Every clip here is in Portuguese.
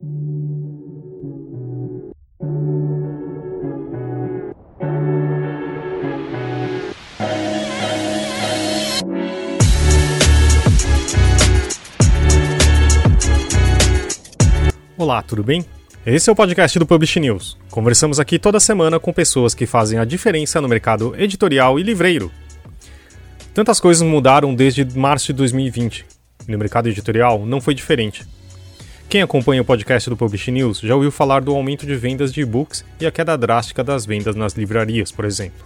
Olá, tudo bem? Esse é o podcast do Publish News. Conversamos aqui toda semana com pessoas que fazem a diferença no mercado editorial e livreiro. Tantas coisas mudaram desde março de 2020. E no mercado editorial não foi diferente. Quem acompanha o podcast do Publish News já ouviu falar do aumento de vendas de e-books e a queda drástica das vendas nas livrarias, por exemplo.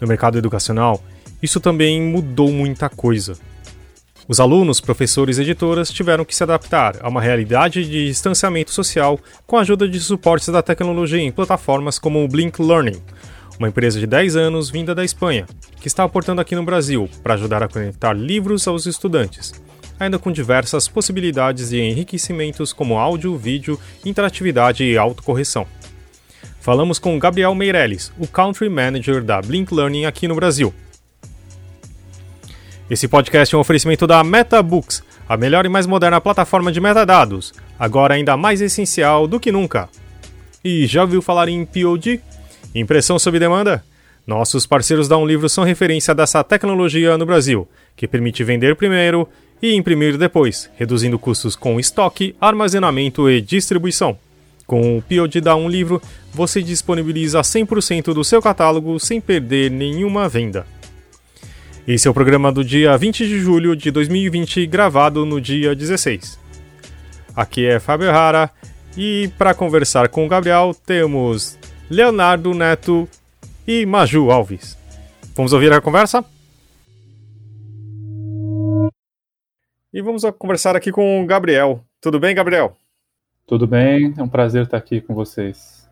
No mercado educacional, isso também mudou muita coisa. Os alunos, professores e editoras tiveram que se adaptar a uma realidade de distanciamento social com a ajuda de suportes da tecnologia em plataformas como o Blink Learning, uma empresa de 10 anos vinda da Espanha, que está aportando aqui no Brasil para ajudar a conectar livros aos estudantes, ainda com diversas possibilidades de enriquecimentos como áudio, vídeo, interatividade e autocorreção. Falamos com Gabriel Meirelles, o Country Manager da Blink Learning aqui no Brasil. Esse podcast é um oferecimento da MetaBooks, a melhor e mais moderna plataforma de metadados, agora ainda mais essencial do que nunca. E já ouviu falar em POD? Impressão sob demanda? Nossos parceiros da Um Livro são referência dessa tecnologia no Brasil, que permite vender primeiro e imprimir depois, reduzindo custos com estoque, armazenamento e distribuição. Com o POD da Um Livro, você disponibiliza 100% do seu catálogo sem perder nenhuma venda. Esse é o programa do dia 20 de julho de 2020, gravado no dia 16. Aqui é Fábio Rara e para conversar com o Gabriel temos Leonardo Neto e Maju Alves. Vamos ouvir a conversa? E vamos conversar aqui com o Gabriel. Tudo bem, Gabriel? Tudo bem, é um prazer estar aqui com vocês.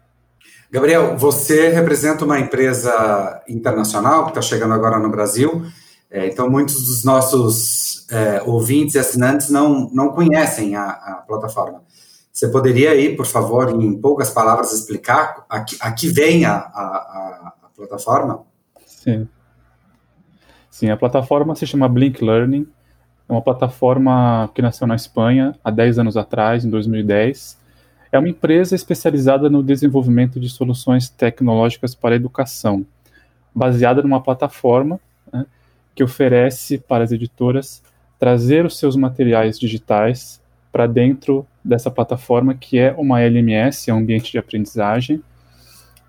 Gabriel, você representa uma empresa internacional que está chegando agora no Brasil é, então, muitos dos nossos é, ouvintes e assinantes não, não conhecem a, a, plataforma. Você poderia aí, por favor, em poucas palavras, explicar a que, a que vem a, a, a plataforma? Sim. Sim, a plataforma se chama Blink Learning. É uma plataforma que nasceu na Espanha há 10 anos atrás, em 2010. É uma empresa especializada no desenvolvimento de soluções tecnológicas para a educação, baseada numa plataforma né, que oferece para as editoras trazer os seus materiais digitais para dentro dessa plataforma que é uma LMS, é um ambiente de aprendizagem.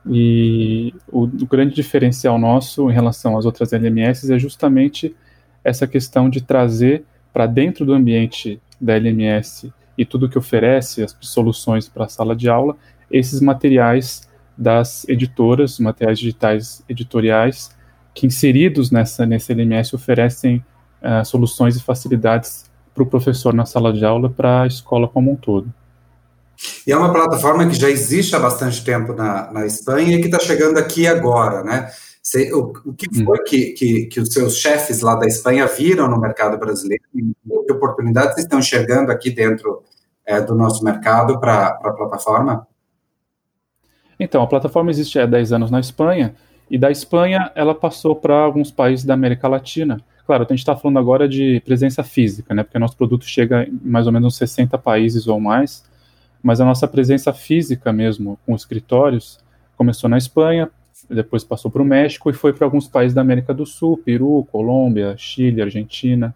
E o, o grande diferencial nosso em relação às outras LMS é justamente essa questão de trazer para dentro do ambiente da LMS e tudo que oferece, as soluções para a sala de aula, esses materiais das editoras, materiais digitais editoriais, que inseridos nessa nesse LMS oferecem uh, soluções e facilidades para o professor na sala de aula, para a escola como um todo. E é uma plataforma que já existe há bastante tempo na, na Espanha e que está chegando aqui agora, né? Você, o, o, que foi hum. que, que, que, os seus chefes lá da Espanha viram no mercado brasileiro e que oportunidades estão enxergando aqui dentro é, do nosso mercado para a plataforma? Então, a plataforma existe há 10 anos na Espanha e da Espanha, ela passou para alguns países da América Latina. Claro, a gente está falando agora de presença física, né? Porque nosso produto chega em mais ou menos 60 países ou mais. Mas a nossa presença física mesmo, com escritórios, começou na Espanha, depois passou para o México e foi para alguns países da América do Sul, Peru, Colômbia, Chile, Argentina.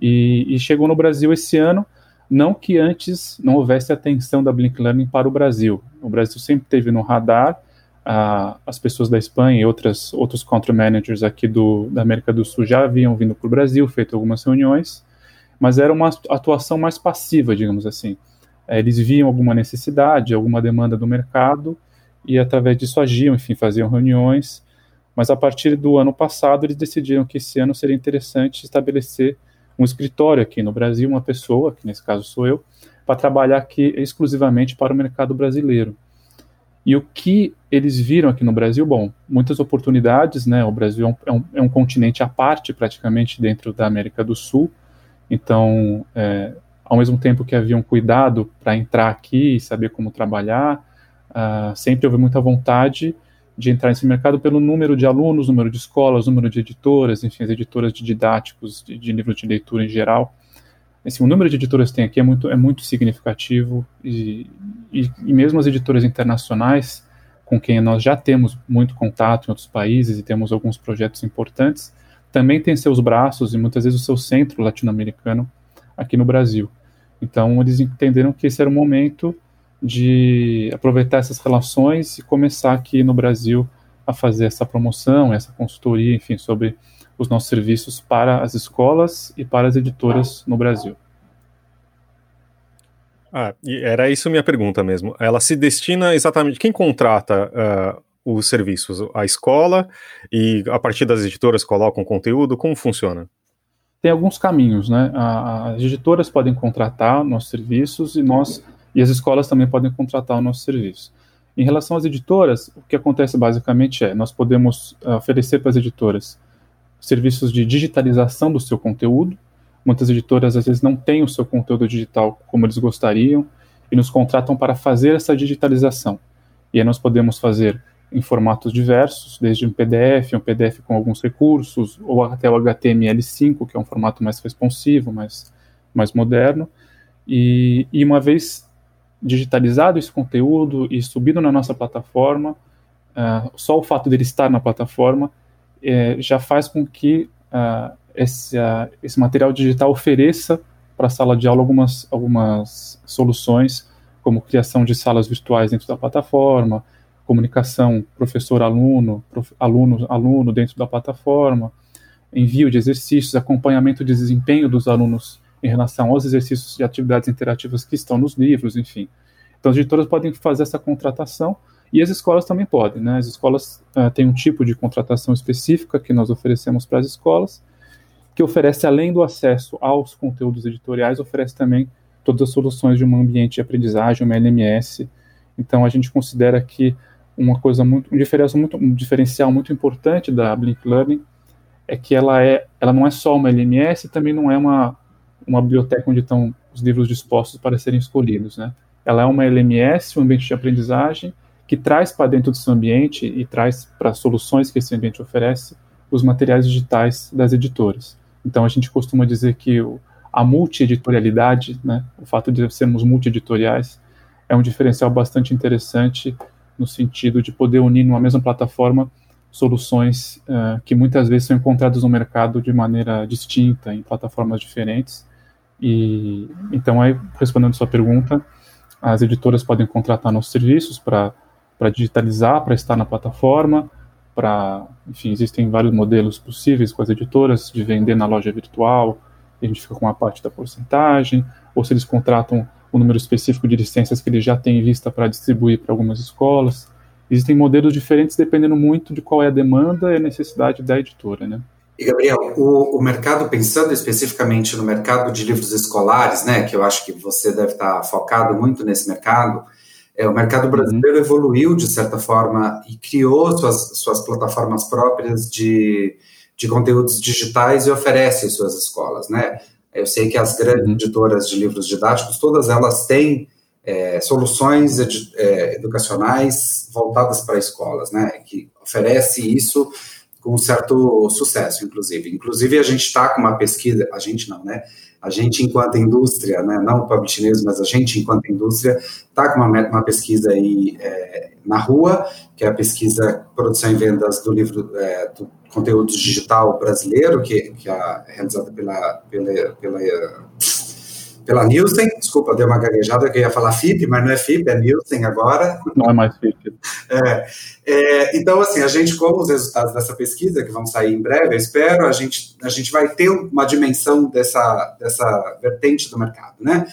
E, e, chegou no Brasil esse ano. Não que antes não houvesse atenção da Blink Learning para o Brasil. O Brasil sempre teve no radar, as pessoas da Espanha e outras, outros country managers aqui do, da América do Sul já haviam vindo para o Brasil, feito algumas reuniões, mas era uma atuação mais passiva, digamos assim. É, eles viam alguma necessidade, alguma demanda do mercado e através disso agiam, enfim, faziam reuniões. Mas a partir do ano passado eles decidiram que esse ano seria interessante estabelecer um escritório aqui no Brasil, uma pessoa, que nesse caso sou eu, para trabalhar aqui exclusivamente para o mercado brasileiro. E o que eles viram aqui no Brasil, bom, muitas oportunidades, né? O Brasil é um, é um, é continente à parte, praticamente, dentro da América do Sul. Então, é, ao mesmo tempo que havia um cuidado para entrar aqui e saber como trabalhar, uh, sempre houve muita vontade de entrar nesse mercado pelo número de alunos, número de escolas, número de editoras, enfim, as editoras de didáticos, de, de livros de leitura em geral, Assim, o número de editoras que tem aqui é muito, é muito significativo e, e, e mesmo as editoras internacionais, com quem nós já temos muito contato em outros países e temos alguns projetos importantes, também têm seus braços e muitas vezes o seu centro latino-americano aqui no Brasil. Então, eles entenderam que esse era o momento de aproveitar essas relações e começar aqui no Brasil a fazer essa promoção, essa consultoria, enfim, sobre os nossos serviços para as escolas e para as editoras no Brasil. Ah, era isso minha pergunta mesmo. Ela se destina exatamente. Quem contrata uh, os serviços? A escola e a partir das editoras colocam conteúdo? Como funciona? Tem alguns caminhos, né? As editoras podem contratar nossos serviços e nós e as escolas também podem contratar o nosso serviço. Em relação às editoras, o que acontece basicamente é nós podemos uh, oferecer para as editoras serviços de digitalização do seu conteúdo. Muitas editoras às vezes não têm o seu conteúdo digital como eles gostariam e nos contratam para fazer essa digitalização. E aí nós podemos fazer em formatos diversos, desde um PDF, um PDF com alguns recursos, ou até o HTML5, que é um formato mais responsivo, mais, mais moderno. E, e uma vez digitalizado esse conteúdo e subido na nossa plataforma, uh, só o fato dele estar na plataforma é, já faz com que uh, esse, uh, esse material digital ofereça para a sala de aula algumas, algumas soluções, como criação de salas virtuais dentro da plataforma, comunicação professor-aluno, prof, aluno-aluno dentro da plataforma, envio de exercícios, acompanhamento de desempenho dos alunos em relação aos exercícios e atividades interativas que estão nos livros, enfim. Então, as editoras podem fazer essa contratação e as escolas também podem, né? As escolas uh, têm um tipo de contratação específica que nós oferecemos para as escolas, que oferece, além do acesso aos conteúdos editoriais, oferece também todas as soluções de um ambiente de aprendizagem, uma LMS. Então, a gente considera que uma coisa muito, um diferencial muito, um diferencial muito importante da Blink Learning é que ela é, ela não é só uma LMS, também não é uma, uma biblioteca onde estão os livros dispostos para serem escolhidos, né? Ela é uma LMS, um ambiente de aprendizagem, que traz para dentro do seu ambiente e traz para soluções que esse ambiente oferece os materiais digitais das editoras. Então a gente costuma dizer que o, a multi-editorialidade, né, o fato de sermos multi-editoriais, é um diferencial bastante interessante no sentido de poder unir numa mesma plataforma soluções uh, que muitas vezes são encontradas no mercado de maneira distinta, em plataformas diferentes. E então, aí, respondendo sua pergunta, as editoras podem contratar nossos serviços para para digitalizar, para estar na plataforma, para, enfim, existem vários modelos possíveis com as editoras de vender na loja virtual, a gente fica com uma parte da porcentagem, ou se eles contratam o um número específico de licenças que eles já têm em vista para distribuir para algumas escolas. Existem modelos diferentes dependendo muito de qual é a demanda e a necessidade da editora, né? E Gabriel, o, o, mercado, pensando especificamente no mercado de livros escolares, né, que eu acho que você deve estar focado muito nesse mercado, é, o mercado uhum. brasileiro evoluiu de certa forma e criou suas, suas plataformas próprias de, de conteúdos digitais e oferece suas escolas, né? Eu sei que as grandes uhum. editoras de livros didáticos, todas elas têm é, soluções é, educacionais voltadas para escolas, né? Que oferece isso com certo sucesso, inclusive. Inclusive, a gente está com uma pesquisa, a gente não, né? a gente, enquanto indústria, né, não o public news, mas a gente, enquanto indústria, está com uma, uma pesquisa aí é, na rua, que é a pesquisa Produção e Vendas do livro é, do conteúdo digital brasileiro, que, que é realizada pela, pela, pela pela Nielsen, desculpa, deu uma gaguejada que eu ia falar FIP, mas não é FIP, é Nielsen agora. Não é mais FIP. É, é, então, assim, a gente, com os resultados dessa pesquisa, que vão sair em breve, eu espero, a gente, a gente vai ter uma dimensão dessa, dessa vertente do mercado, né?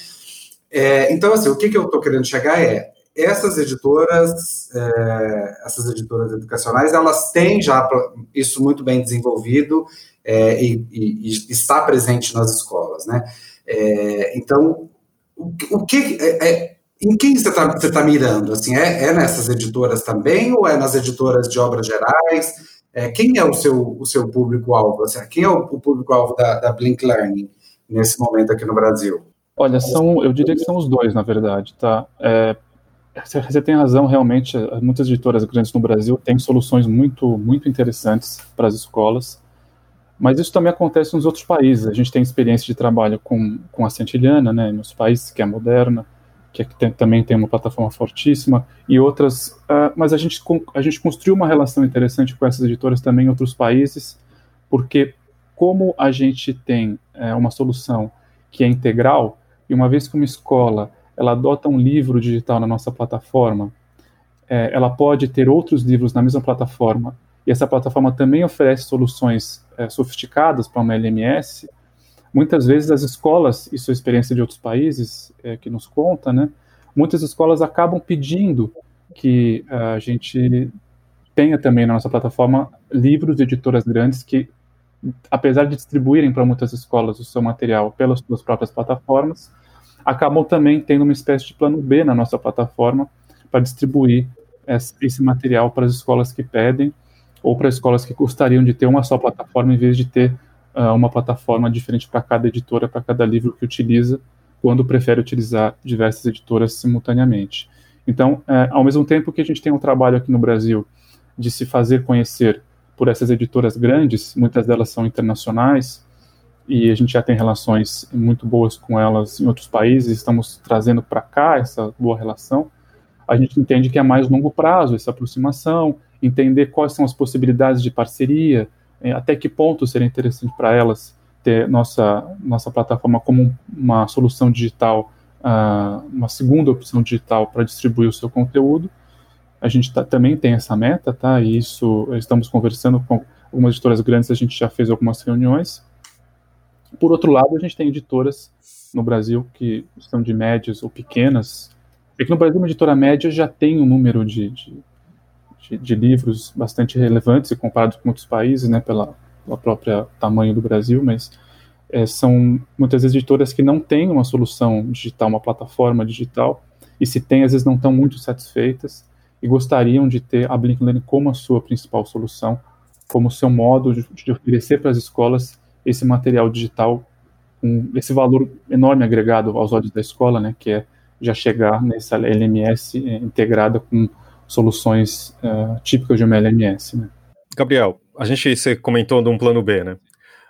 É, então, assim, o que, que eu estou querendo chegar é, essas editoras, é, essas editoras educacionais, elas têm já isso muito bem desenvolvido é, e, e, e está presente nas escolas, né? É, então, o, o que é, é, em quem você está tá mirando? Assim, é, é, nessas editoras também ou é nas editoras de obras gerais? É, quem é o seu, o seu público-alvo? Assim, quem é o, o público-alvo da, da Blink Learning nesse momento aqui no Brasil? Olha, são, eu diria que são os dois, na verdade, tá? É, você tem razão, realmente, muitas editoras grandes no Brasil têm soluções muito, muito interessantes para as escolas. Mas isso também acontece nos outros países. A gente tem experiência de trabalho com, com a Centilhana, né, nos países que é moderna, que é, tem, também tem uma plataforma fortíssima, e outras. Uh, mas a gente, a gente construiu uma relação interessante com essas editoras também em outros países, porque como a gente tem é, uma solução que é integral, e uma vez que uma escola ela adota um livro digital na nossa plataforma, é, ela pode ter outros livros na mesma plataforma, e essa plataforma também oferece soluções é, sofisticadas para uma LMS, muitas vezes as escolas, isso é experiência de outros países é, que nos conta, né, muitas escolas acabam pedindo que a gente tenha também na nossa plataforma livros de editoras grandes que, apesar de distribuírem para muitas escolas o seu material pelas suas próprias plataformas, acabam também tendo uma espécie de plano B na nossa plataforma para distribuir esse material para as escolas que pedem ou para escolas que gostariam de ter uma só plataforma em vez de ter uh, uma plataforma diferente para cada editora, para cada livro que utiliza, quando prefere utilizar diversas editoras simultaneamente. Então, uh, ao mesmo tempo que a gente tem um trabalho aqui no Brasil de se fazer conhecer por essas editoras grandes, muitas delas são internacionais, e a gente já tem relações muito boas com elas em outros países, estamos trazendo para cá essa boa relação. A gente entende que é mais longo prazo essa aproximação, entender quais são as possibilidades de parceria, eh, até que ponto seria interessante para elas ter nossa, nossa plataforma como uma solução digital, uh, uma segunda opção digital para distribuir o seu conteúdo. A gente tá, também tem essa meta, tá? E isso estamos conversando com algumas editoras grandes, a gente já fez algumas reuniões por outro lado, a gente tem editoras no Brasil que são de médias ou pequenas. É que no Brasil, uma editora média já tem um número de, de, de, de livros bastante relevantes e comparado com outros países, né, pela, pela própria tamanho do Brasil, mas é, são muitas vezes editoras que não têm uma solução digital, uma plataforma digital, e se tem, às vezes não estão muito satisfeitas e gostariam de ter a Blink Learning como a sua principal solução, como seu modo de, de oferecer para as escolas esse material digital esse valor enorme agregado aos olhos da escola, né, que é já chegar nessa LMS eh, integrada com soluções uh, típicas de uma LMS. Né. Gabriel, a gente você comentou de um plano B, né?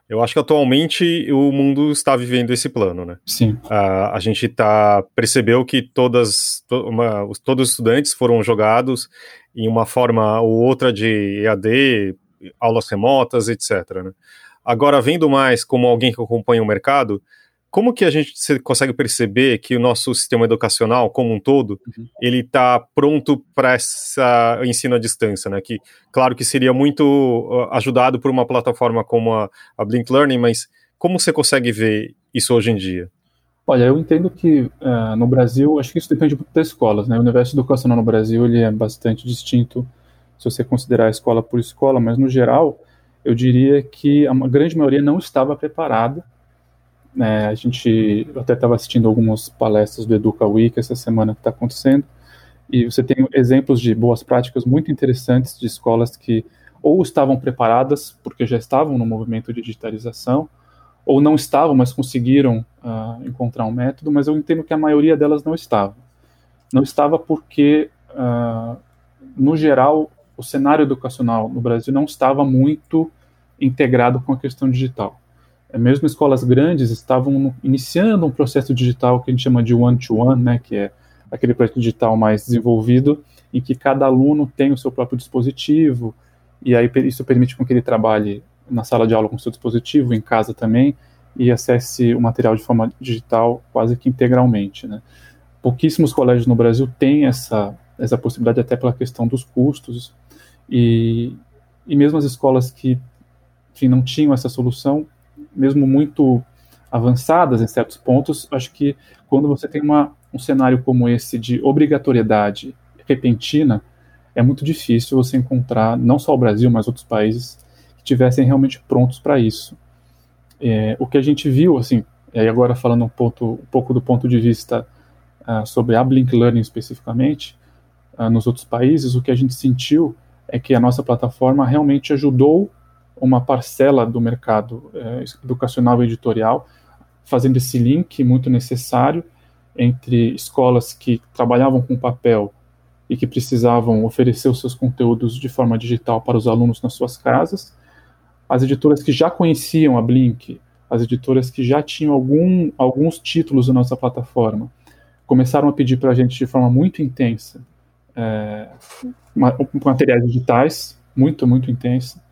Eu acho que atualmente o mundo está vivendo esse plano, né? Sim. Uh, a gente tá, percebeu que todas, to, uma, todos os estudantes foram jogados em uma forma ou outra de EAD, aulas remotas, etc. Né? Agora, vendo mais como alguém que acompanha o mercado, como que a gente consegue perceber que o nosso sistema educacional como um todo uhum. ele está pronto para essa ensino à distância, né? Que claro que seria muito uh, ajudado por uma plataforma como a, a Blink Learning, mas como você consegue ver isso hoje em dia? Olha, eu entendo que uh, no Brasil, acho que isso depende muito das escolas, né? O universo educacional no Brasil ele é bastante distinto se você considerar a escola por escola, mas no geral eu diria que a grande maioria não estava preparada. Né? A gente até estava assistindo algumas palestras do Educa Week essa semana que está acontecendo, e você tem exemplos de boas práticas muito interessantes de escolas que ou estavam preparadas porque já estavam no movimento de digitalização, ou não estavam, mas conseguiram uh, encontrar um método, mas eu entendo que a maioria delas não estava. Não estava porque, uh, no geral, o cenário educacional no Brasil não estava muito integrado com a questão digital. Mesmo escolas grandes estavam iniciando um processo digital que a gente chama de one-to-one, -one, né, que é aquele projeto digital mais desenvolvido, em que cada aluno tem o seu próprio dispositivo, e aí isso permite com que ele trabalhe na sala de aula com o seu dispositivo, em casa também, e acesse o material de forma digital quase que integralmente. Né. Pouquíssimos colégios no Brasil têm essa, essa possibilidade, até pela questão dos custos, e, e mesmo as escolas que enfim, não tinham essa solução, mesmo muito avançadas em certos pontos, acho que quando você tem uma, um cenário como esse de obrigatoriedade repentina, é muito difícil você encontrar, não só o Brasil, mas outros países, que tivessem realmente prontos para isso. É, o que a gente viu, assim, e agora falando um, ponto, um pouco do ponto de vista uh, sobre a Blink Learning especificamente, uh, nos outros países, o que a gente sentiu é que a nossa plataforma realmente ajudou uma parcela do mercado é, educacional e editorial, fazendo esse link muito necessário entre escolas que trabalhavam com papel e que precisavam oferecer os seus conteúdos de forma digital para os alunos nas suas casas, as editoras que já conheciam a Blink, as editoras que já tinham algum, alguns títulos na nossa plataforma, começaram a pedir para a gente de forma muito intensa é, materiais digitais, muito, muito intensa,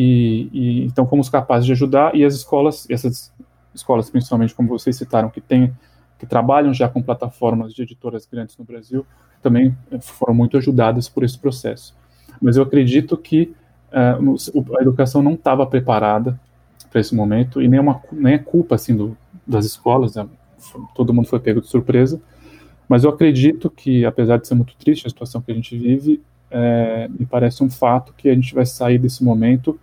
e, e, então fomos capazes de ajudar, e as escolas, essas escolas principalmente como vocês citaram, que tem, que trabalham já com plataformas de editoras grandes no Brasil, também foram muito ajudadas por esse processo. Mas eu acredito que uh, a educação não estava preparada para esse momento, e nem, uma, nem é culpa assim, do, das escolas, né? todo mundo foi pego de surpresa, mas eu acredito que, apesar de ser muito triste a situação que a gente vive, é, me parece um fato que a gente vai sair desse momento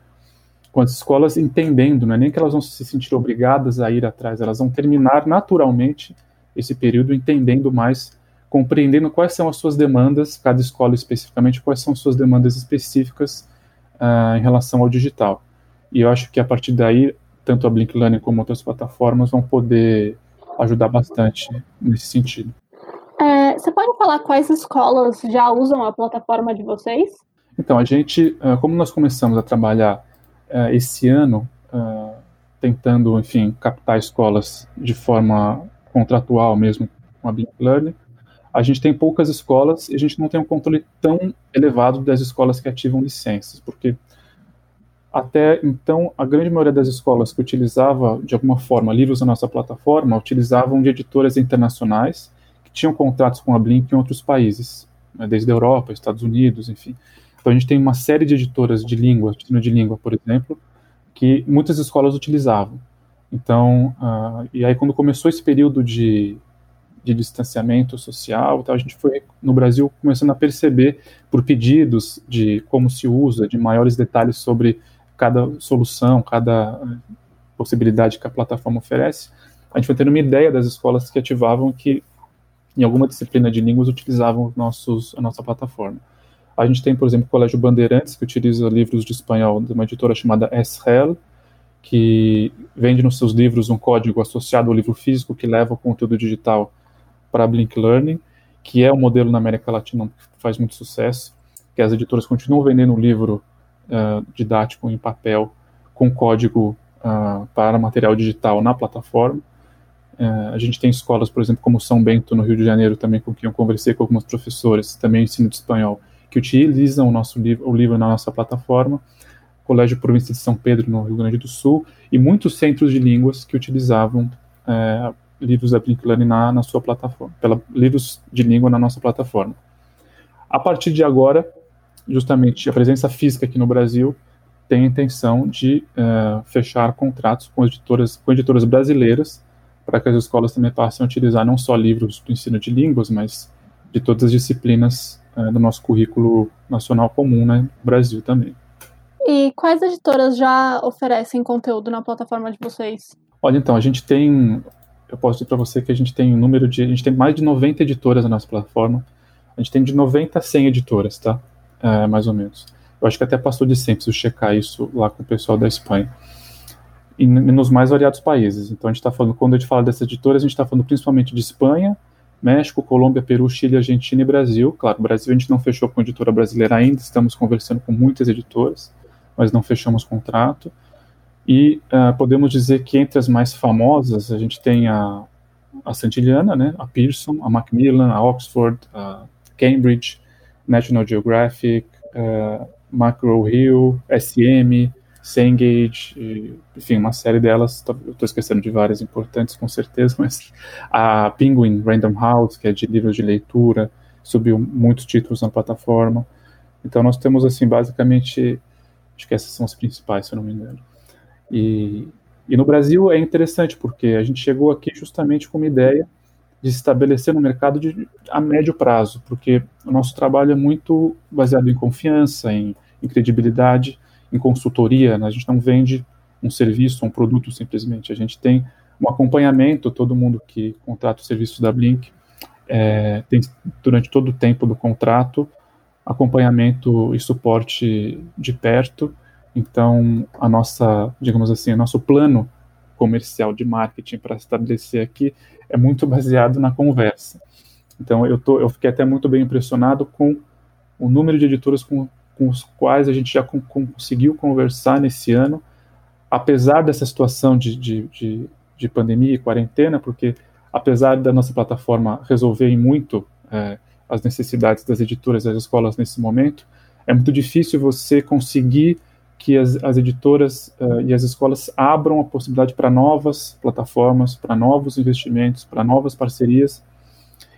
com as escolas entendendo, não é nem que elas vão se sentir obrigadas a ir atrás, elas vão terminar naturalmente esse período entendendo mais, compreendendo quais são as suas demandas, cada escola especificamente, quais são as suas demandas específicas uh, em relação ao digital. E eu acho que a partir daí, tanto a Blink Learning como outras plataformas vão poder ajudar bastante nesse sentido. É, você pode falar quais escolas já usam a plataforma de vocês? Então, a gente, ah, como nós começamos a trabalhar uh, esse ano, uh, tentando, enfim, captar escolas de forma contratual mesmo com a Blink Learning, a gente tem poucas escolas e a gente não tem um controle tão elevado das escolas que ativam licenças, porque até então a grande maioria das escolas que utilizava de alguma forma livros na nossa plataforma utilizavam de editoras internacionais que tinham contratos com a Blink em outros países, né, desde a Europa, Estados Unidos, enfim. Então a gente tem uma série de editoras de língua, de de língua, por exemplo, que muitas escolas utilizavam. Então, uh, e aí quando começou esse período de, de distanciamento social, então a gente foi no Brasil começando a perceber por pedidos de como se usa, de maiores detalhes sobre cada solução, cada uh, possibilidade que a plataforma oferece, a gente foi tendo uma ideia das escolas que ativavam que em alguma disciplina de línguas utilizavam nossos, a nossa plataforma. A gente tem, por exemplo, o Colégio Bandeirantes, que utiliza livros de espanhol de uma editora chamada Esrel, que vende nos seus livros um código associado ao livro físico que leva o conteúdo digital para a Blink Learning, que é um modelo na América Latina que faz muito sucesso, que as editoras continuam vendendo um livro uh, didático em papel com código uh, para material digital na plataforma. Uh, a gente tem escolas, por exemplo, como São Bento, no Rio de Janeiro, também com quem eu conversei com algumas professoras, também ensino de espanhol, que utilizam o nosso livro, o livro na nossa plataforma, Colégio Província de São Pedro, no Rio Grande do Sul, e muitos centros de línguas que utilizavam é, livros da Learning na, na sua plataforma, pela, livros de língua na nossa plataforma. A partir de agora, justamente a presença física aqui no Brasil tem a intenção de é, fechar contratos com editoras, com editoras brasileiras, para que as escolas também passem a utilizar não só livros do ensino de línguas, mas de todas as disciplinas é, do nosso currículo nacional comum, né, no Brasil também. E quais editoras já oferecem conteúdo na plataforma de vocês? Olha, então, a gente tem, eu posso dizer para você que a gente tem um número de, a gente tem mais de 90 editoras na nossa plataforma, a gente tem de 90 a 100 editoras, tá? É, mais ou menos. Eu acho que até passou de 100, preciso checar isso lá com o pessoal da Espanha. E nos mais variados países. Então, a gente está falando, quando a gente fala dessas editoras, a gente está falando principalmente de Espanha, México, Colômbia, Peru, Chile, Argentina e Brasil. Claro, Brasil a gente não fechou com editora brasileira ainda, estamos conversando com muitas editoras, mas não fechamos contrato. E uh, podemos dizer que entre as mais famosas, a gente tem a, a Santillana, né, a Pearson, a Macmillan, a Oxford, a Cambridge, National Geographic, uh, Macro Hill, SM, Cengage, enfim, uma série delas, estou esquecendo de várias importantes com certeza, mas a Penguin Random House, que é de livros de leitura, subiu muitos títulos na plataforma. Então nós temos assim basicamente, acho que essas são as principais, se eu não me engano. E, e no Brasil é interessante porque a gente chegou aqui justamente com uma ideia de se estabelecer no mercado de, a médio prazo, porque o nosso trabalho é muito baseado em confiança, em, em credibilidade em consultoria, né? a gente não vende um serviço, um produto simplesmente, a gente tem um acompanhamento, todo mundo que contrata o serviço da Blink é, tem durante todo o tempo do contrato acompanhamento e suporte de perto, então a nossa, digamos assim, o nosso plano comercial de marketing para estabelecer aqui é muito baseado na conversa. Então eu, tô, eu fiquei até muito bem impressionado com o número de editoras com com os quais a gente já com, com, conseguiu conversar nesse ano, apesar dessa situação de, de, de, de, pandemia e quarentena, porque apesar da nossa plataforma resolver em muito é, as necessidades das editoras e das escolas nesse momento, é muito difícil você conseguir que as, as editoras uh, e as escolas abram a possibilidade para novas plataformas, para novos investimentos, para novas parcerias.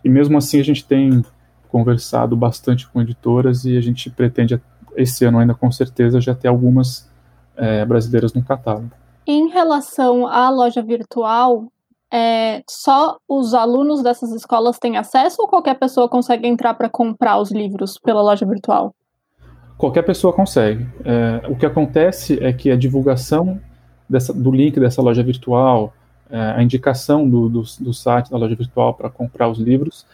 E mesmo assim a gente tem conversado bastante com editoras e a gente pretende esse ano ainda com certeza já ter algumas é, brasileiras no catálogo. Em relação à loja virtual, é, só os alunos dessas escolas têm acesso ou qualquer pessoa consegue entrar para comprar os livros pela loja virtual? Qualquer pessoa consegue. É, o que acontece é que a divulgação dessa, do link dessa loja virtual, é, a indicação do, do, do, site da loja virtual para comprar os livros,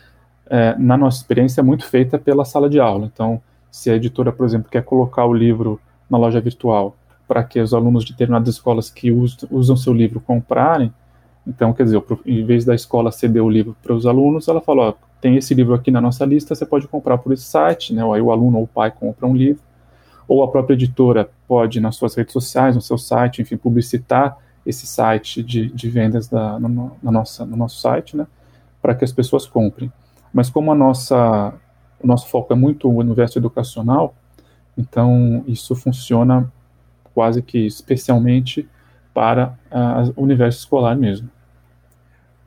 é, na nossa experiência, é muito feita pela sala de aula. Então, se a editora, por exemplo, quer colocar o livro na loja virtual para que os alunos de determinadas escolas que usam, seu livro comprarem, então, quer dizer, em vez da escola ceder o livro para os alunos, ela fala, ó, tem esse livro aqui na nossa lista, você pode comprar por esse site, né? Aí o aluno ou o pai compra um livro, ou a própria editora pode, nas suas redes sociais, no seu site, enfim, publicitar esse site de, de vendas da, no, nossa, no nosso site, né? Para que as pessoas comprem. Mas como a nossa, o nosso foco é muito o universo educacional, então isso funciona quase que especialmente para uh, o universo escolar mesmo.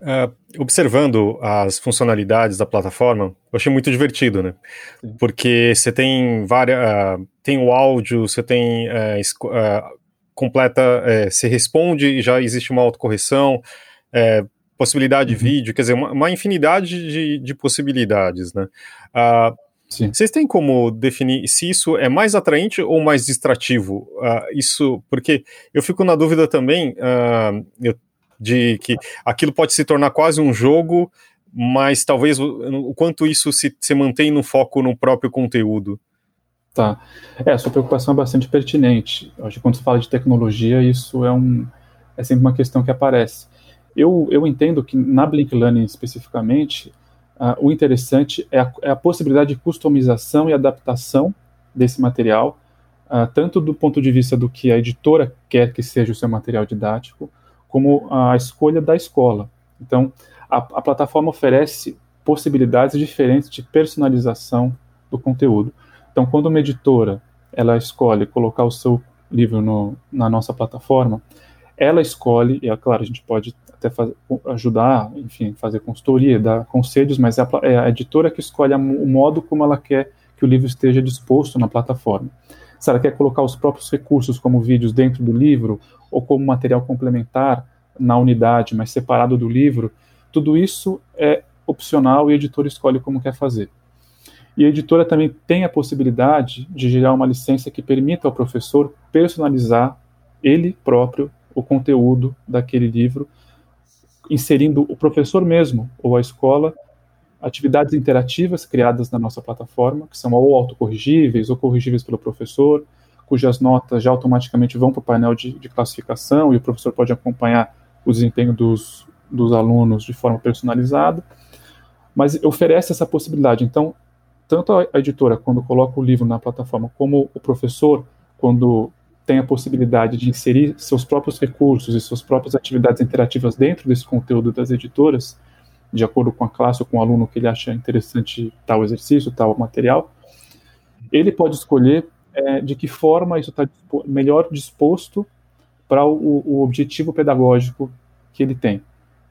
Uh, observando as funcionalidades da plataforma, eu achei muito divertido, né? Sim. Porque você tem várias. Uh, tem o áudio, você tem. Uh, completa. você responde e já existe uma autocorreção, possibilidade uhum. de vídeo, quer dizer, uma, uma infinidade de, de, possibilidades, né? Sim. Vocês têm como definir se isso é mais atraente ou mais distrativo? isso, porque eu fico na dúvida também. eu de que aquilo pode se tornar quase um jogo, mas talvez o, o quanto isso se, se mantém no foco no próprio conteúdo. Tá. É, a sua preocupação é bastante pertinente. Acho que quando se fala de tecnologia, isso é, um, é sempre uma questão que aparece. Eu, eu entendo que na Blink Learning especificamente, uh, o interessante é a, é a, possibilidade de customização e adaptação desse material, uh, tanto do ponto de vista do que a editora quer que seja o seu material didático, como a escolha da escola. Então, a, a plataforma oferece possibilidades diferentes de personalização do conteúdo. Então, quando uma editora ela escolhe colocar o seu livro no, na nossa plataforma, ela escolhe, e é claro, a gente pode até fazer, ajudar, enfim, fazer consultoria, dar conselhos, mas é a, é a editora que escolhe a, o modo como ela quer que o livro esteja disposto na plataforma. Se ela quer colocar os próprios recursos como vídeos dentro do livro, ou como material complementar na unidade, mas separado do livro, tudo isso é opcional e a editora escolhe como quer fazer. E a editora também tem a possibilidade de gerar uma licença que permita ao professor personalizar ele próprio o conteúdo daquele livro, inserindo o professor mesmo ou a escola atividades interativas criadas na nossa plataforma, que são ou autocorrigíveis ou corrigíveis pelo professor, cujas notas já automaticamente vão para o painel de, de, classificação e o professor pode acompanhar o desempenho dos, dos alunos de forma personalizada, mas oferece essa possibilidade. Então, tanto a editora, quando coloca o livro na plataforma, como o professor, quando tem a possibilidade de inserir seus próprios recursos e suas próprias atividades interativas dentro desse conteúdo das editoras, de acordo com a classe ou com o aluno que ele acha interessante tal exercício, tal material, ele pode escolher é, de que forma isso está melhor disposto para o, o, objetivo pedagógico que ele tem.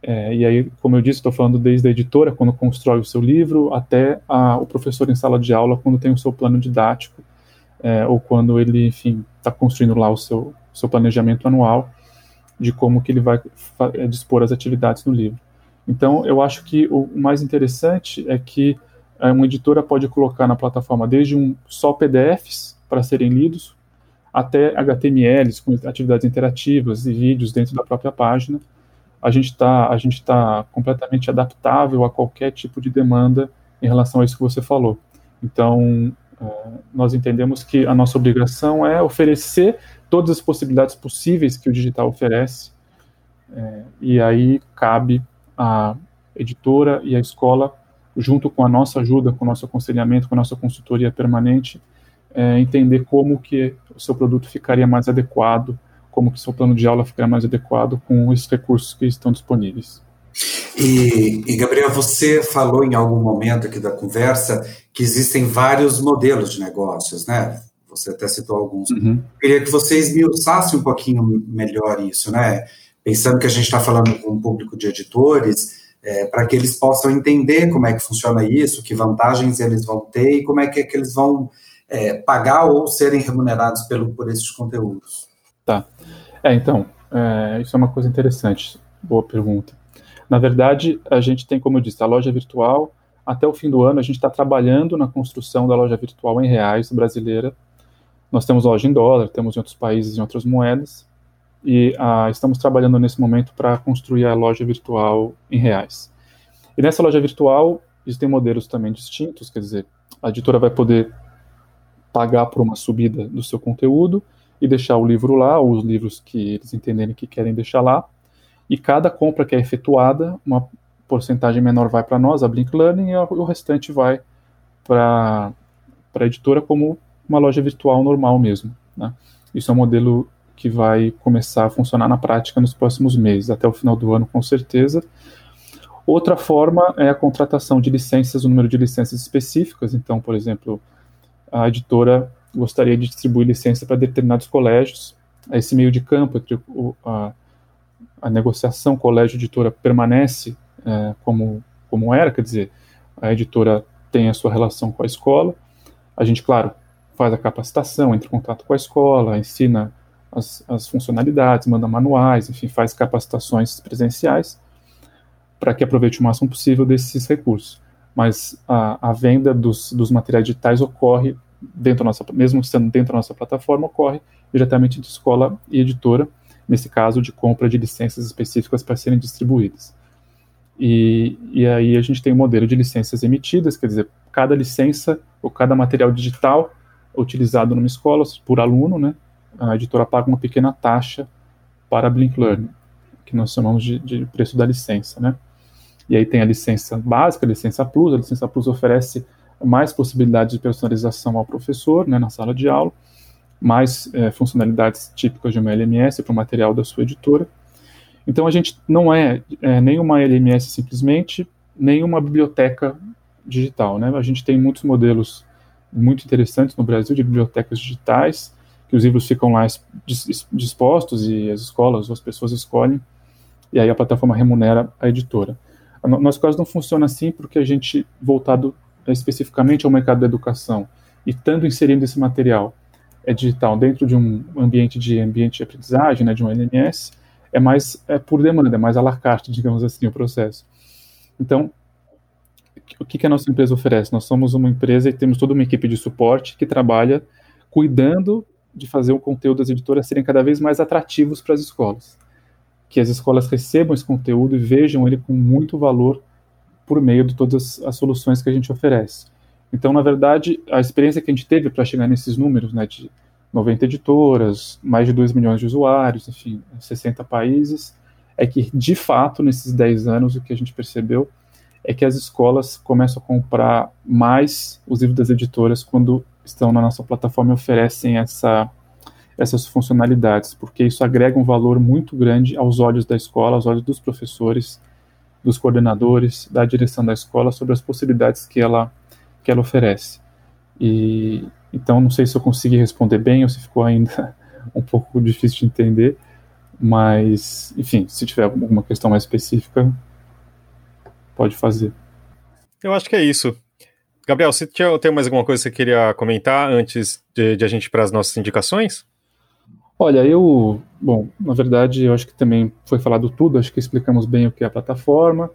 É, e aí, como eu disse, estou falando desde a editora, quando constrói o seu livro, até a, o professor em sala de aula, quando tem o seu plano didático, é, ou quando ele, enfim, está construindo lá o seu, seu planejamento anual de como que ele vai é, dispor as atividades no livro. Então, eu acho que o mais interessante é que é, uma editora pode colocar na plataforma desde um só PDFs para serem lidos, até HTMLs com atividades interativas e vídeos dentro da própria página. A gente está a gente tá completamente adaptável a qualquer tipo de demanda em relação a isso que você falou. Então, nós entendemos que a nossa obrigação é oferecer todas as possibilidades possíveis que o digital oferece, é, e aí cabe a editora e a escola, junto com a nossa ajuda, com o nosso aconselhamento, com a nossa consultoria permanente, é, entender como que o seu produto ficaria mais adequado, como que o seu plano de aula ficaria mais adequado com esses recursos que estão disponíveis. E, e, Gabriel, você falou em algum momento aqui da conversa que existem vários modelos de negócios, né? Você até citou alguns. Uhum. Queria que vocês me usassem um pouquinho melhor isso, né? Pensando que a gente está falando com um público de editores, é, para que eles possam entender como é que funciona isso, que vantagens eles vão ter e como é que, é que eles vão é, pagar ou serem remunerados pelo, por esses conteúdos. Tá. É, então, é, isso é uma coisa interessante. Boa pergunta. Na verdade, a gente tem, como eu disse, a loja virtual. Até o fim do ano, a gente está trabalhando na construção da loja virtual em reais brasileira. Nós temos loja em dólar, temos em outros países em outras moedas. E ah, estamos trabalhando nesse momento para construir a loja virtual em reais. E nessa loja virtual, existem modelos também distintos, quer dizer, a editora vai poder pagar por uma subida do seu conteúdo e deixar o livro lá, ou os livros que eles entenderem que querem deixar lá. E cada compra que é efetuada, uma porcentagem menor vai para nós, a Blink Learning, e o restante vai para a editora como uma loja virtual normal mesmo. Né? Isso é um modelo que vai começar a funcionar na prática nos próximos meses, até o final do ano, com certeza. Outra forma é a contratação de licenças, o número de licenças específicas. Então, por exemplo, a editora gostaria de distribuir licença para determinados colégios. Esse meio de campo entre o, a, a, negociação colégio-editora permanece é, como, como era, quer dizer, a editora tem a sua relação com a escola. A gente, claro, faz a capacitação, entra em contato com a escola, ensina as, as funcionalidades, manda manuais, enfim, faz capacitações presenciais para que aproveite o máximo possível desses recursos. Mas a, a venda dos, dos materiais digitais ocorre dentro da nossa, mesmo sendo dentro da nossa plataforma, ocorre diretamente de escola e editora, nesse caso de compra de licenças específicas para serem distribuídas. E, e aí a gente tem um modelo de licenças emitidas, quer dizer, cada licença ou cada material digital utilizado numa escola por aluno, né, a editora paga uma pequena taxa para a Blink Learning, que nós chamamos de, de preço da licença, né. E aí tem a licença básica, a licença Plus, a licença Plus oferece mais possibilidades de personalização ao professor né, na sala de aula, mais é, funcionalidades típicas de uma LMS para o material da sua editora. Então a gente não é, é nem uma LMS simplesmente, nem uma biblioteca digital. Né? A gente tem muitos modelos muito interessantes no Brasil de bibliotecas digitais, que os livros ficam lá dispostos e as escolas as pessoas escolhem, e aí a plataforma remunera a editora. Nosso caso não funciona assim porque a gente, voltado especificamente ao mercado da educação e estando inserindo esse material é digital dentro de um ambiente de ambiente de aprendizagem, né, de um LMS, é mais é por demanda, é mais à la carte, digamos assim, o processo. Então, o que, que a nossa empresa oferece? Nós somos uma empresa e temos toda uma equipe de suporte que trabalha cuidando de fazer o conteúdo das editoras serem cada vez mais atrativos para as escolas. Que as escolas recebam esse conteúdo e vejam ele com muito valor por meio de todas as soluções que a gente oferece. Então, na verdade, a experiência que a gente teve para chegar nesses números, né, de 90 editoras, mais de 2 milhões de usuários, enfim, 60 países, é que, de fato, nesses 10 anos, o que a gente percebeu é que as escolas começam a comprar mais os livros das editoras quando estão na nossa plataforma e oferecem essa, essas funcionalidades, porque isso agrega um valor muito grande aos olhos da escola, aos olhos dos professores, dos coordenadores, da direção da escola sobre as possibilidades que ela, que ela oferece. E então não sei se eu consegui responder bem ou se ficou ainda um pouco difícil de entender, mas enfim, se tiver alguma questão mais específica, pode fazer. Eu acho que é isso. Gabriel, você tem mais alguma coisa que você queria comentar antes de, de a gente ir para as nossas indicações? Olha, eu, bom, na verdade, eu acho que também foi falado tudo, acho que explicamos bem o que é a plataforma.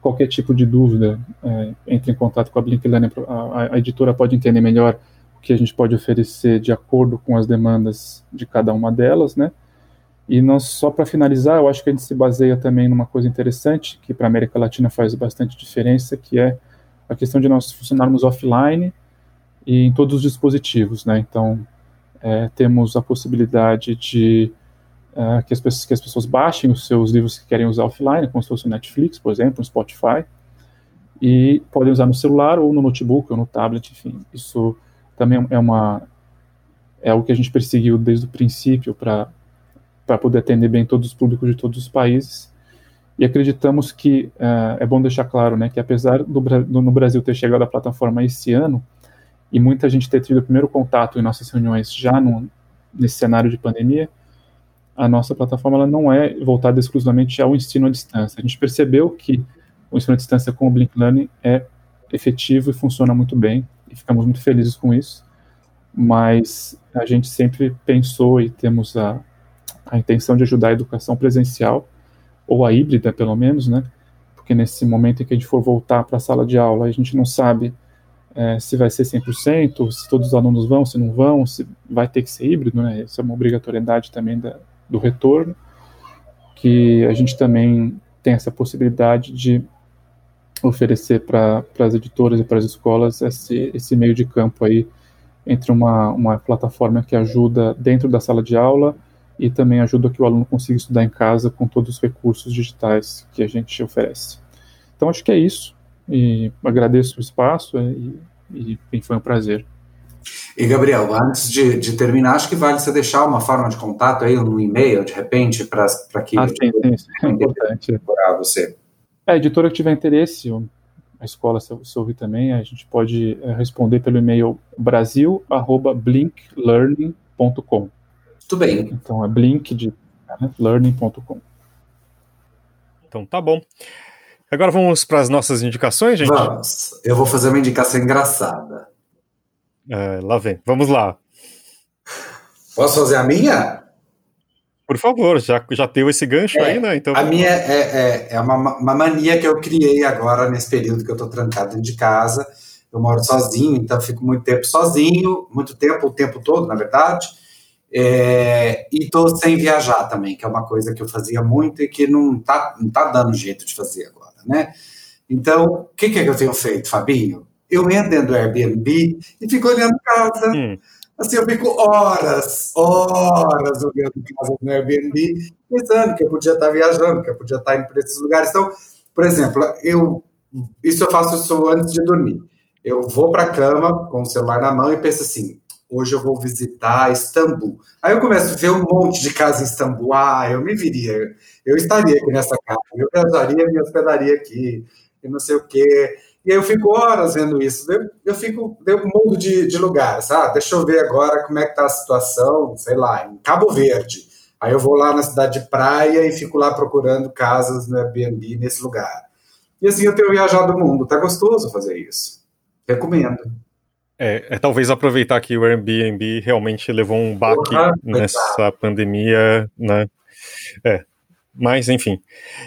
Qualquer tipo de dúvida, é, entre em contato com a Blink Learning, a, a, editora pode entender melhor o que a gente pode oferecer de acordo com as demandas de cada uma delas, né? E nós, só para finalizar, eu acho que a gente se baseia também numa coisa interessante, que para a América Latina faz bastante diferença, que é a questão de nós funcionarmos offline e em todos os dispositivos, né? Então, é, temos a possibilidade de é, que, as pessoas, que as pessoas baixem os seus livros que querem usar offline, como se fosse o Netflix, por exemplo, o Spotify, e podem usar no celular ou no notebook ou no tablet, enfim. Isso também é uma, é algo que a gente perseguiu desde o princípio para poder atender bem todos os públicos de todos os países. E acreditamos que uh, é bom deixar claro né, que, apesar do, do, no Brasil ter chegado a plataforma esse ano, e muita gente ter tido o primeiro contato em nossas reuniões já no, nesse cenário de pandemia, a nossa plataforma ela não é voltada exclusivamente ao ensino à distância. A gente percebeu que o ensino à distância com o Blink Learning é efetivo e funciona muito bem, e ficamos muito felizes com isso, mas a gente sempre pensou e temos a, a intenção de ajudar a educação presencial, ou a híbrida, pelo menos, né? Porque nesse momento em que a gente for voltar para a sala de aula, a gente não sabe é, se vai ser 100%, se todos os alunos vão, se não vão, se vai ter que ser híbrido, né? Isso é uma obrigatoriedade também da, do retorno, que a gente também tem essa possibilidade de oferecer para as editoras e para as escolas esse, esse meio de campo aí entre uma, uma plataforma que ajuda dentro da sala de aula e também ajuda que o aluno consiga estudar em casa com todos os recursos digitais que a gente oferece. Então acho que é isso e agradeço o espaço e, e, e foi um prazer. E Gabriel, antes de, de, terminar, acho que vale você deixar uma forma de contato aí, um e-mail, de repente, para que ah, sim, sim, é importante para você. É, a editora que tiver interesse, a escola se, se ouvir também, a gente pode é, responder pelo e-mail brasil@blinklearning.com. Muito bem. Então é blink de né, learning.com. Então tá bom. Agora vamos para as nossas indicações, gente? Vamos. Eu vou fazer uma indicação engraçada. É, lá vem. Vamos lá. Posso fazer a minha? Por favor, já, já teve esse gancho é, aí, né? Então, a minha é, é, é uma, uma, mania que eu criei agora nesse período que eu estou trancado dentro de casa. Eu moro sozinho, então fico muito tempo sozinho, muito tempo, o tempo todo, na verdade. É, e estou sem viajar também, que é uma coisa que eu fazia muito e que não está não tá dando jeito de fazer agora, né? Então, o que, que, é que eu tenho feito, Fabinho? Eu entro dentro do Airbnb e fico olhando casa. Hum. Assim, eu fico horas, horas olhando casa no Airbnb, pensando que eu podia estar viajando, que eu podia estar indo para esses lugares. Então, por exemplo, eu isso eu faço isso antes de dormir. Eu vou para a cama com o celular na mão e penso assim: hoje eu vou visitar Istambul. Aí eu começo a ver um monte de casa em Istambul. Ah, eu me viria, eu estaria aqui nessa casa, eu viajaria, me hospedaria aqui, e não sei o quê. E aí eu fico horas vendo isso. Eu, eu fico, deu um mundo de, de lugares. Ah, deixa eu ver agora como é que tá a situação, sei lá, em Cabo Verde. Aí eu vou lá na cidade de praia e fico lá procurando casas no Airbnb nesse lugar. E assim eu tenho viajado o mundo. Tá gostoso fazer isso. Recomendo. É, é talvez aproveitar que o Airbnb realmente levou um baque Porra, nessa pandemia, né? É, mas, enfim,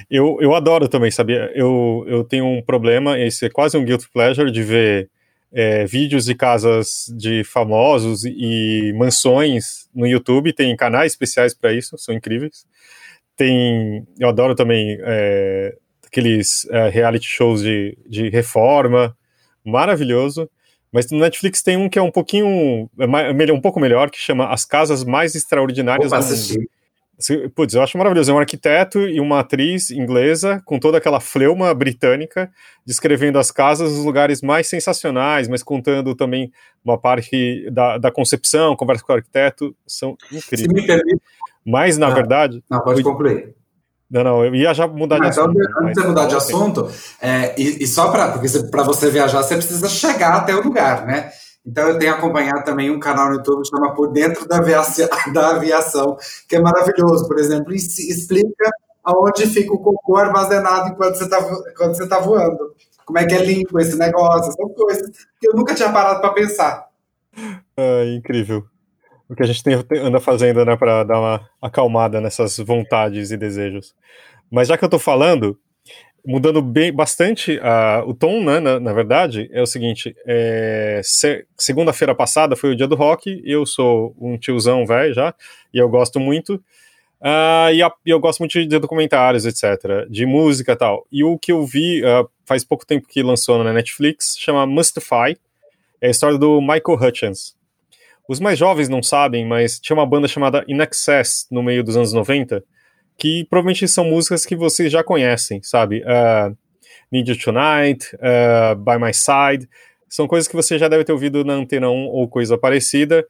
eu, eu adoro também, sabia? Eu, eu tenho um problema, esse é quase um guilty pleasure, de ver é, vídeos de casas de famosos e mansões no YouTube. Tem canais especiais para isso, são incríveis. Tem, eu adoro também é, aqueles é, reality shows de, de reforma, maravilhoso. Mas no Netflix tem um que é um pouquinho, é um pouco melhor, que chama As Casas Mais Extraordinárias Opa, do Mundo. Putz, eu acho maravilhoso. É um arquiteto e uma atriz inglesa com toda aquela fleuma britânica, descrevendo as casas, os lugares mais sensacionais, mas contando também uma parte da, da concepção, conversa com o arquiteto, são incríveis. Mas, na ah, verdade. Não, pode concluir. Não, não, eu ia já mudar de então, assunto. Então, antes de mudar de assunto, é, e, e, só para. Porque para você viajar, você precisa chegar até o lugar, né? Então eu tenho acompanhado também um canal no YouTube que chama Por Dentro da Aviação, da aviação que é maravilhoso. Por exemplo, explica aonde fica o cocô armazenado enquanto você está você tá voando. Como é que é limpo esse negócio, essas coisas que eu nunca tinha parado para pensar. É incrível. O que a gente tem, anda fazendo né, para dar uma acalmada nessas vontades e desejos. Mas já que eu estou falando, mudando bem, bastante uh, o tom, né, na, na, verdade, é o seguinte, é, se, segunda-feira passada foi o dia do rock, eu sou um tiozão velho já, e eu gosto muito, uh, e, a, e, eu gosto muito de documentários, etc., de música e tal, e o que eu vi uh, faz pouco tempo que lançou na Netflix, chama Mustify, é a história do Michael Hutchins. Os mais jovens não sabem, mas tinha uma banda chamada In Excess no meio dos anos 90, que provavelmente são músicas que vocês já conhecem, sabe? Uh, Need You Tonight, uh, By My Side, são coisas que você já deve ter ouvido na Antena 1 ou coisa parecida.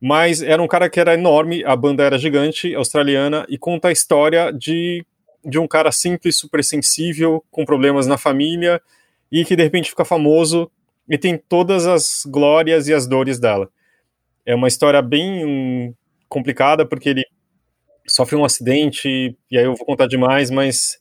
Mas era um cara que era enorme, a banda era gigante, australiana, e conta a história de, de um cara simples, super sensível, com problemas na família, e que de repente fica famoso e tem todas as glórias e as dores dela. É uma história bem complicada, porque ele sofre um acidente, e aí eu vou contar demais, mas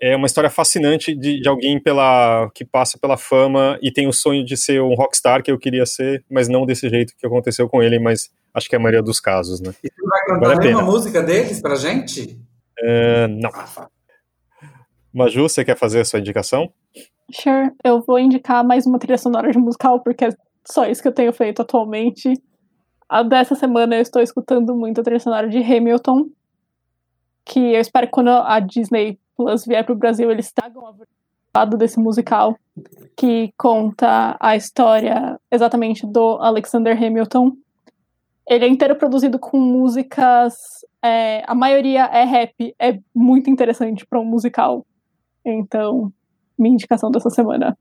é uma história fascinante de, de, alguém pela que passa pela fama e tem o sonho de ser um rockstar que eu queria ser, mas não desse jeito que aconteceu com ele, mas acho que é a maioria dos casos, né? E você vai cantar vale a mesma música deles pra gente? Uh, não. Ah, Maju, você quer fazer a sua indicação? Sure, eu vou indicar mais uma trilha sonora de musical, porque é só isso que eu tenho feito atualmente. A dessa semana eu estou escutando muito a trilha sonora de Hamilton, que eu espero que quando a Disney Plus vier para o Brasil, eles tragam a lado desse musical que conta a história exatamente do Alexander Hamilton. Ele é inteiro produzido com músicas, é, a maioria é rap, é muito interessante para um musical. Então, minha indicação dessa semana.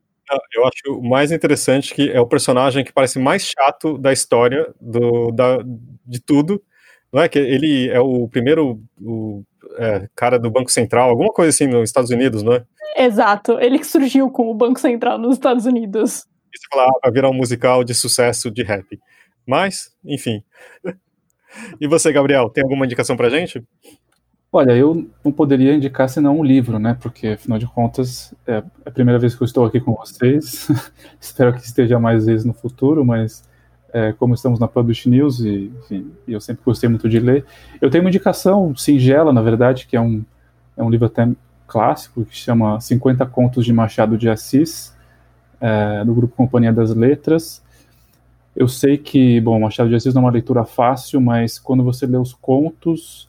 Eu acho mais interessante que é o personagem que parece mais chato da história do, da, de tudo. Não é que ele é o primeiro o é, cara do Banco Central, alguma coisa assim nos Estados Unidos, não é? Exato, ele que surgiu com o Banco Central nos Estados Unidos. E você fala, ah, vai virar um musical de sucesso de rap. Mas, enfim. e você, Gabriel, tem alguma indicação pra gente? Olha, eu não poderia indicar senão um livro, né? Porque, afinal de contas, é a primeira vez que eu estou aqui com vocês. Espero que esteja mais vezes no futuro, mas é, como estamos na Publish News e enfim, eu sempre gostei muito de ler, eu tenho uma indicação singela, na verdade, que é um, é um livro até clássico que chama 50 Contos de Machado de Assis, é, do grupo Companhia das Letras. Eu sei que, bom, Machado de Assis não é uma leitura fácil, mas quando você lê os contos,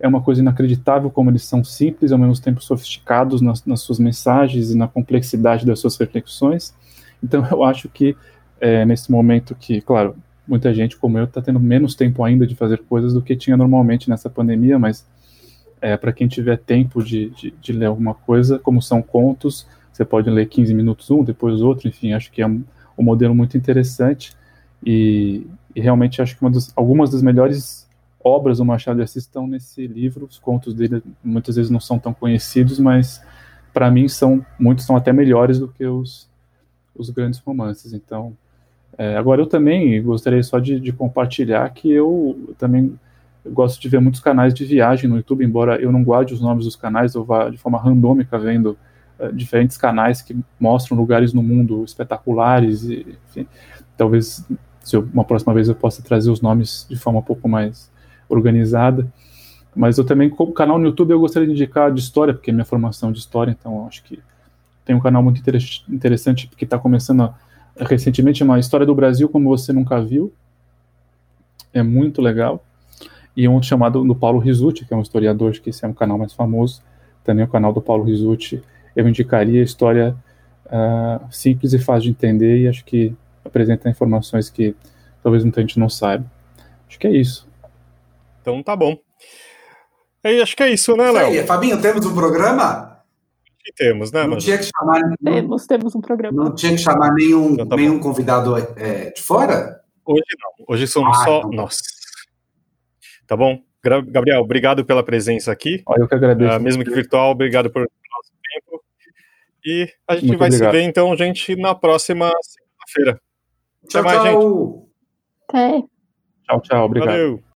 é uma coisa inacreditável como eles são simples ao mesmo tempo sofisticados nas, nas suas mensagens e na complexidade das suas reflexões. Então eu acho que é, nesse momento que, claro, muita gente como eu está tendo menos tempo ainda de fazer coisas do que tinha normalmente nessa pandemia, mas é, para quem tiver tempo de, de, de, ler alguma coisa, como são contos, você pode ler 15 minutos um, depois outro, enfim, acho que é um, um modelo muito interessante e, e realmente acho que das, algumas das melhores obras do Machado de Assis estão nesse livro, os contos dele muitas vezes não são tão conhecidos, mas para mim são muitos são até melhores do que os, os grandes romances, então é, agora, eu também gostaria só de, de compartilhar que eu também gosto de ver muitos canais de viagem no YouTube, embora eu não guarde os nomes dos canais, eu vá de forma randômica vendo uh, diferentes canais que mostram lugares no mundo espetaculares, e, enfim, talvez se eu, uma próxima vez eu possa trazer os nomes de forma um pouco mais organizada. Mas eu também, como canal no YouTube, eu gostaria de indicar de história, porque é minha formação de história, então acho que tem um canal muito interessante que está começando a recentemente uma história do Brasil como você nunca viu. É muito legal. E um chamado do Paulo Risucci, que é um historiador, que esse é um canal mais famoso. Também o canal do Paulo Risucci. Eu indicaria história uh, simples e fácil de entender e acho que apresenta informações que talvez muita gente não saiba. Acho que é isso. Então tá bom. E acho que é isso, né, Léo? Fabinho, temos um programa? que temos, né? Não Manu? tinha que chamar. Temos, temos um programa. Não tinha que chamar nenhum, então, tá nenhum convidado é, de fora? Hoje não. Hoje somos ah, só então. nós. Tá bom? Gabriel, obrigado pela presença aqui. Eu que agradeço. Uh, mesmo que virtual, obrigado por nosso tempo. E a gente Muito vai obrigado. se ver, então, gente, na próxima segunda-feira. Até mais, tchau. gente. Até. Tchau, tchau. Obrigado. Valeu.